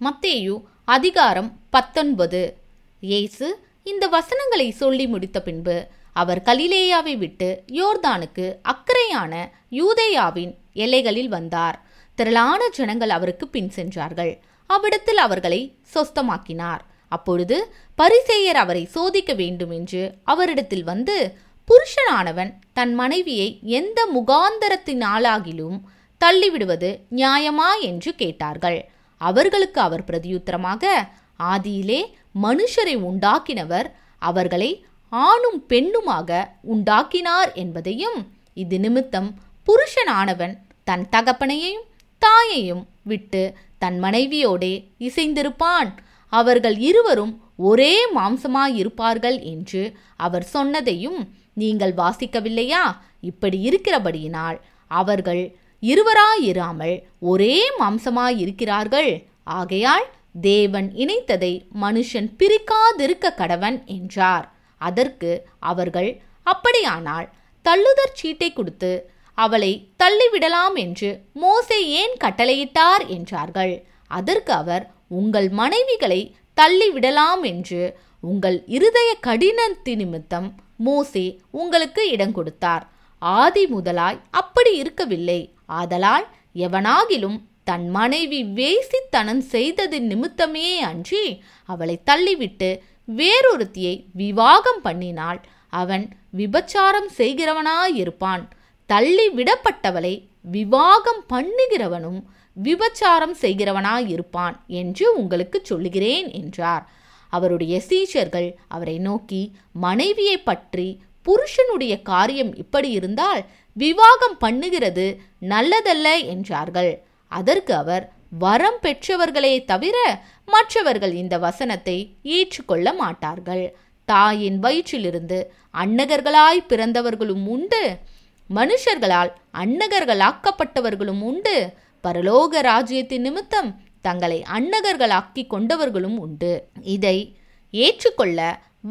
மத்தேயு அதிகாரம் பத்தொன்பது. இயேசு இந்த வசனங்களை சொல்லி முடித்த பின்பு அவர் கலிலேயாவை விட்டு யோர்தானுக்கு அக்கறையான யூதேயாவின் எல்லைகளில் வந்தார். திரளான ஜனங்கள் அவருக்கு பின் சென்றார்கள். அவ்விடத்தில் அவர்களை சொஸ்தமாக்கினார். அப்பொழுது பரிசேயர் அவரை சோதிக்க வேண்டும் என்று அவரிடத்தில் வந்து புருஷனானவன் தன் மனைவியை எந்த முகாந்தரத்தினாலாகிலும் தள்ளிவிடுவது நியாயமா? என்று கேட்டார்கள். அவர்களுக்கு அவர் பிரதியுத்தரமாக ஆதியிலே மனுஷரை உண்டாக்கினவர் அவர்களை ஆணும் பெண்ணுமாக உண்டாக்கினார் என்பதையும் இது நிமித்தம் புருஷனானவன் தன் தகப்பனையும் தாயையும் விட்டு தன் மனைவியோடே இசைந்திருப்பான். அவர்கள் இருவரும் ஒரே மாம்சமாயிருப்பார்கள் என்று அவர் சொன்னதையும் நீங்கள் வாசிக்கவில்லையா? இப்படி இருக்கிறபடியினால் அவர்கள் இருவராயிராமல் ஒரே மாம்சமாயிருக்கிறார்கள். ஆகையால் தேவன் இணைத்ததை மனுஷன் பிரிக்காதிருக்க கடவன் என்றார். அதற்கு அவர்கள் அப்படியானால் தள்ளுதற் சீட்டை கொடுத்து அவளை தள்ளிவிடலாம் என்று மோசே ஏன் கட்டளையிட்டார்? என்றார்கள். அதற்கு அவர் உங்கள் மனைவிகளை தள்ளிவிடலாம் என்று உங்கள் இருதய கடினத்தி நிமித்தம் மோசே உங்களுக்கு இடம் கொடுத்தார். ஆதி முதலாய் அப்படி இருக்கவில்லை. ஆதலால் எவனாகிலும் தன் மனைவி வேசித்தனம் செய்தது நிமித்தமே அன்றி அவளை தள்ளிவிட்டு வேறொருத்தியை விவாகம் பண்ணினால் அவன் விபச்சாரம் செய்கிறவனாயிருப்பான். தள்ளி விடப்பட்டவளை விவாகம் பண்ணுகிறவனும் விபச்சாரம் செய்கிறவனாயிருப்பான் என்று உங்களுக்கு சொல்லுகிறேன் என்றார். அவருடைய சீஷர்கள் அவரை நோக்கி மனைவியை பற்றி புருஷனுடைய காரியம் இப்படி இருந்தால் விவாகம் பண்ணுகிறது நல்லதல்ல என்றார்கள். அதற்கு அவர் வரம் பெற்றவர்களே தவிர மற்றவர்கள் இந்த வசனத்தை ஏற்றுக்கொள்ள மாட்டார்கள். தாயின் வயிற்றிலிருந்து அன்னகர்களாய் பிறந்தவர்களும் உண்டு. மனுஷர்களால் அன்னகர்களாக்கப்பட்டவர்களும் உண்டு. பரலோக ராஜ்யத்தின் நிமித்தம் தங்களை அன்னகர்களாக்கி கொண்டவர்களும் உண்டு. இதை ஏற்றுக்கொள்ள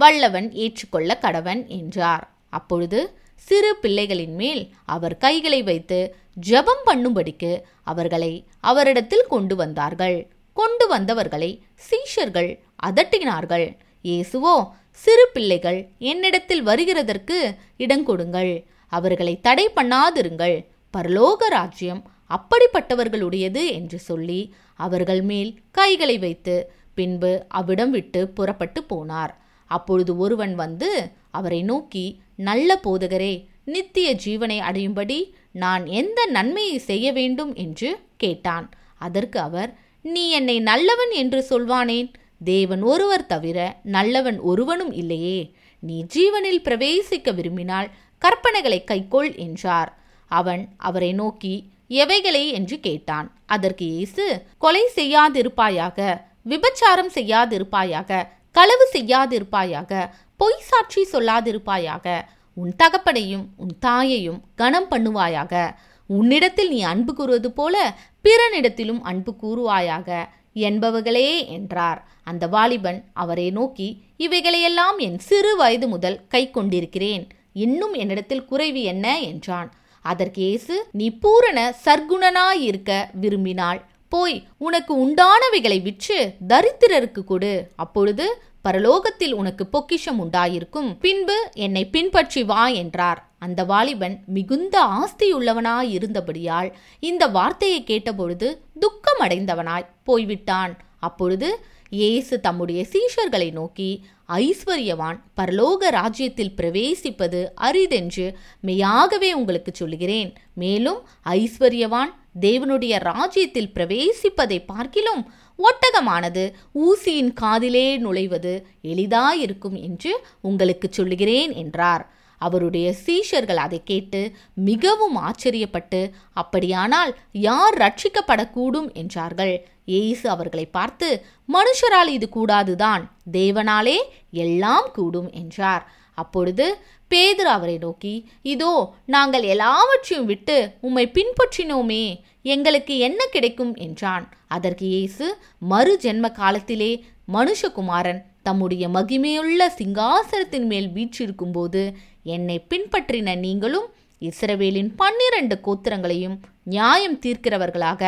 வல்லவன் ஏற்றுக்கொள்ள கடவன் என்றார். அப்பொழுது சிறு பிள்ளைகளின் மேல் அவர் கைகளை வைத்து ஜெபம் பண்ணும்படிக்கு அவர்களை அவரிடத்தில் கொண்டு வந்தார்கள். கொண்டு வந்தவர்களை சீஷர்கள் அதட்டினார்கள். இயேசுவோ சிறு பிள்ளைகள் என்னிடத்தில் வருகிறதற்கு இடங்கொடுங்கள் அவர்களை தடை பண்ணாதிருங்கள். பரலோக ராஜ்யம் அப்படிப்பட்டவர்களுடையது என்று சொல்லி அவர்கள் மேல் கைகளை வைத்து பின்பு அவ்விடம் விட்டு புறப்பட்டு போனார். அப்பொழுது ஒருவன் வந்து அவரை நோக்கி நல்ல போதகரே நித்திய ஜீவனை அடையும்படி நான் எந்த நன்மையை செய்ய வேண்டும்? என்று கேட்டான். அதற்கு அவர் நீ என்னை நல்லவன் என்று சொல்வானேன்? தேவன் ஒருவர் தவிர நல்லவன் ஒருவனும் இல்லையே. நீ ஜீவனில் பிரவேசிக்க விரும்பினால் கற்பனைகளை கைக்கொள் என்றார். அவன் அவரை நோக்கி எவைகளை? என்று கேட்டான். அதற்கு இயேசு கொலை செய்யாதிருப்பாயாக விபச்சாரம் செய்யாதிருப்பாயாக களவு செய்யாதிருப்பாயாக பொய் சாட்சி சொல்லாதிருப்பாயாக. உன் தகப்பனையும் உன் தாயையும் கனம் பண்ணுவாயாக. உன்னிடத்தில் நீ அன்பு கூறுவது போல பிறனிடத்திலும் அன்பு கூறுவாயாக. என்பவர்களே என்றார். அந்த வாலிபன் அவரை நோக்கி இவைகளையெல்லாம் என் சிறு வயது முதல் கை கொண்டிருக்கிறேன். இன்னும் என்னிடத்தில் குறைவு என்ன? என்றான். அதற்கு நீ பூரண சர்க்குணனாயிருக்க விரும்பினாள். போய் உனக்கு உண்டானவைகளை விற்று தரித்திரருக்கு கொடு. அப்பொழுது பரலோகத்தில் உனக்கு பொக்கிஷம் உண்டாயிருக்கும். பின்பு என்னை பின்பற்றி வா என்றார். அந்த வாலிபன் மிகுந்த ஆஸ்தியுள்ளவனாயிருந்தபடியால் இந்த வார்த்தையை கேட்டபொழுது துக்கமடைந்தவனாய் போய்விட்டான். அப்பொழுது இயேசு தம்முடைய சீஷர்களை நோக்கி ஐஸ்வர்யவான் பரலோக ராஜ்யத்தில் பிரவேசிப்பது அரிதென்று மெய்யாகவே உங்களுக்கு சொல்லுகிறேன். மேலும் ஐஸ்வர்யவான் தேவனுடைய ராஜ்யத்தில் பிரவேசிப்பதை பார்க்கிலும் ஒட்டகமானது ஊசியின் காதிலே நுழைவது எளிதாயிருக்கும் என்று உங்களுக்கு சொல்லுகிறேன் என்றார். அவருடைய சீஷர்கள் அதை கேட்டு மிகவும் ஆச்சரியப்பட்டு அப்படியானால் யார் ரட்சிக்கப்படக்கூடும் என்றார்கள். இயேசு அவர்களை பார்த்து மனுஷரால் இது கூடாதுதான் தேவனாலே எல்லாம் கூடும் என்றார். அப்பொழுது பேதர் அவரை நோக்கி இதோ நாங்கள் எல்லாவற்றையும் விட்டு உம்மை பின்பற்றினோமே எங்களுக்கு என்ன கிடைக்கும்? என்றான். அதற்கு இயேசு மறு ஜென்ம காலத்திலே மனுஷகுமாரன் தம்முடைய மகிமையுள்ள சிங்காசனத்தின் மேல் வீற்றிருக்கும்போது என்னை பின்பற்றின நீங்களும் இஸ்ரவேலின் பன்னிரண்டு கோத்திரங்களையும் நியாயம் தீர்க்கிறவர்களாக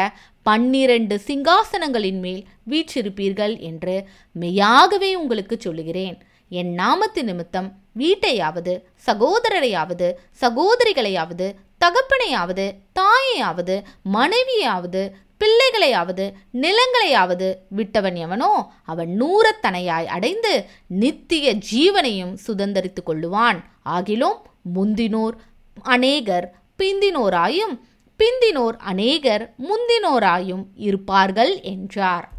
பன்னிரண்டு சிங்காசனங்களின் மேல் வீற்றிருப்பீர்கள் என்று மெய்யாகவே உங்களுக்கு சொல்லுகிறேன். என் நாமத்து நிமித்தம் வீட்டையாவது சகோதரரையாவது சகோதரிகளையாவது தகப்பனையாவது தாயையாவது மனைவியாவது பிள்ளைகளையாவது நிலங்களையாவது விட்டவன் எவனோ அவன் நூறத்தனையாய் அடைந்து நித்திய ஜீவனையும் சுதந்தரித்து கொள்ளுவான். ஆகிலும் முந்தினோர் அநேகர் பிந்தினோராயும் பிந்தினோர் அநேகர் முந்தினோராயும் இருப்பார்கள் என்றார்.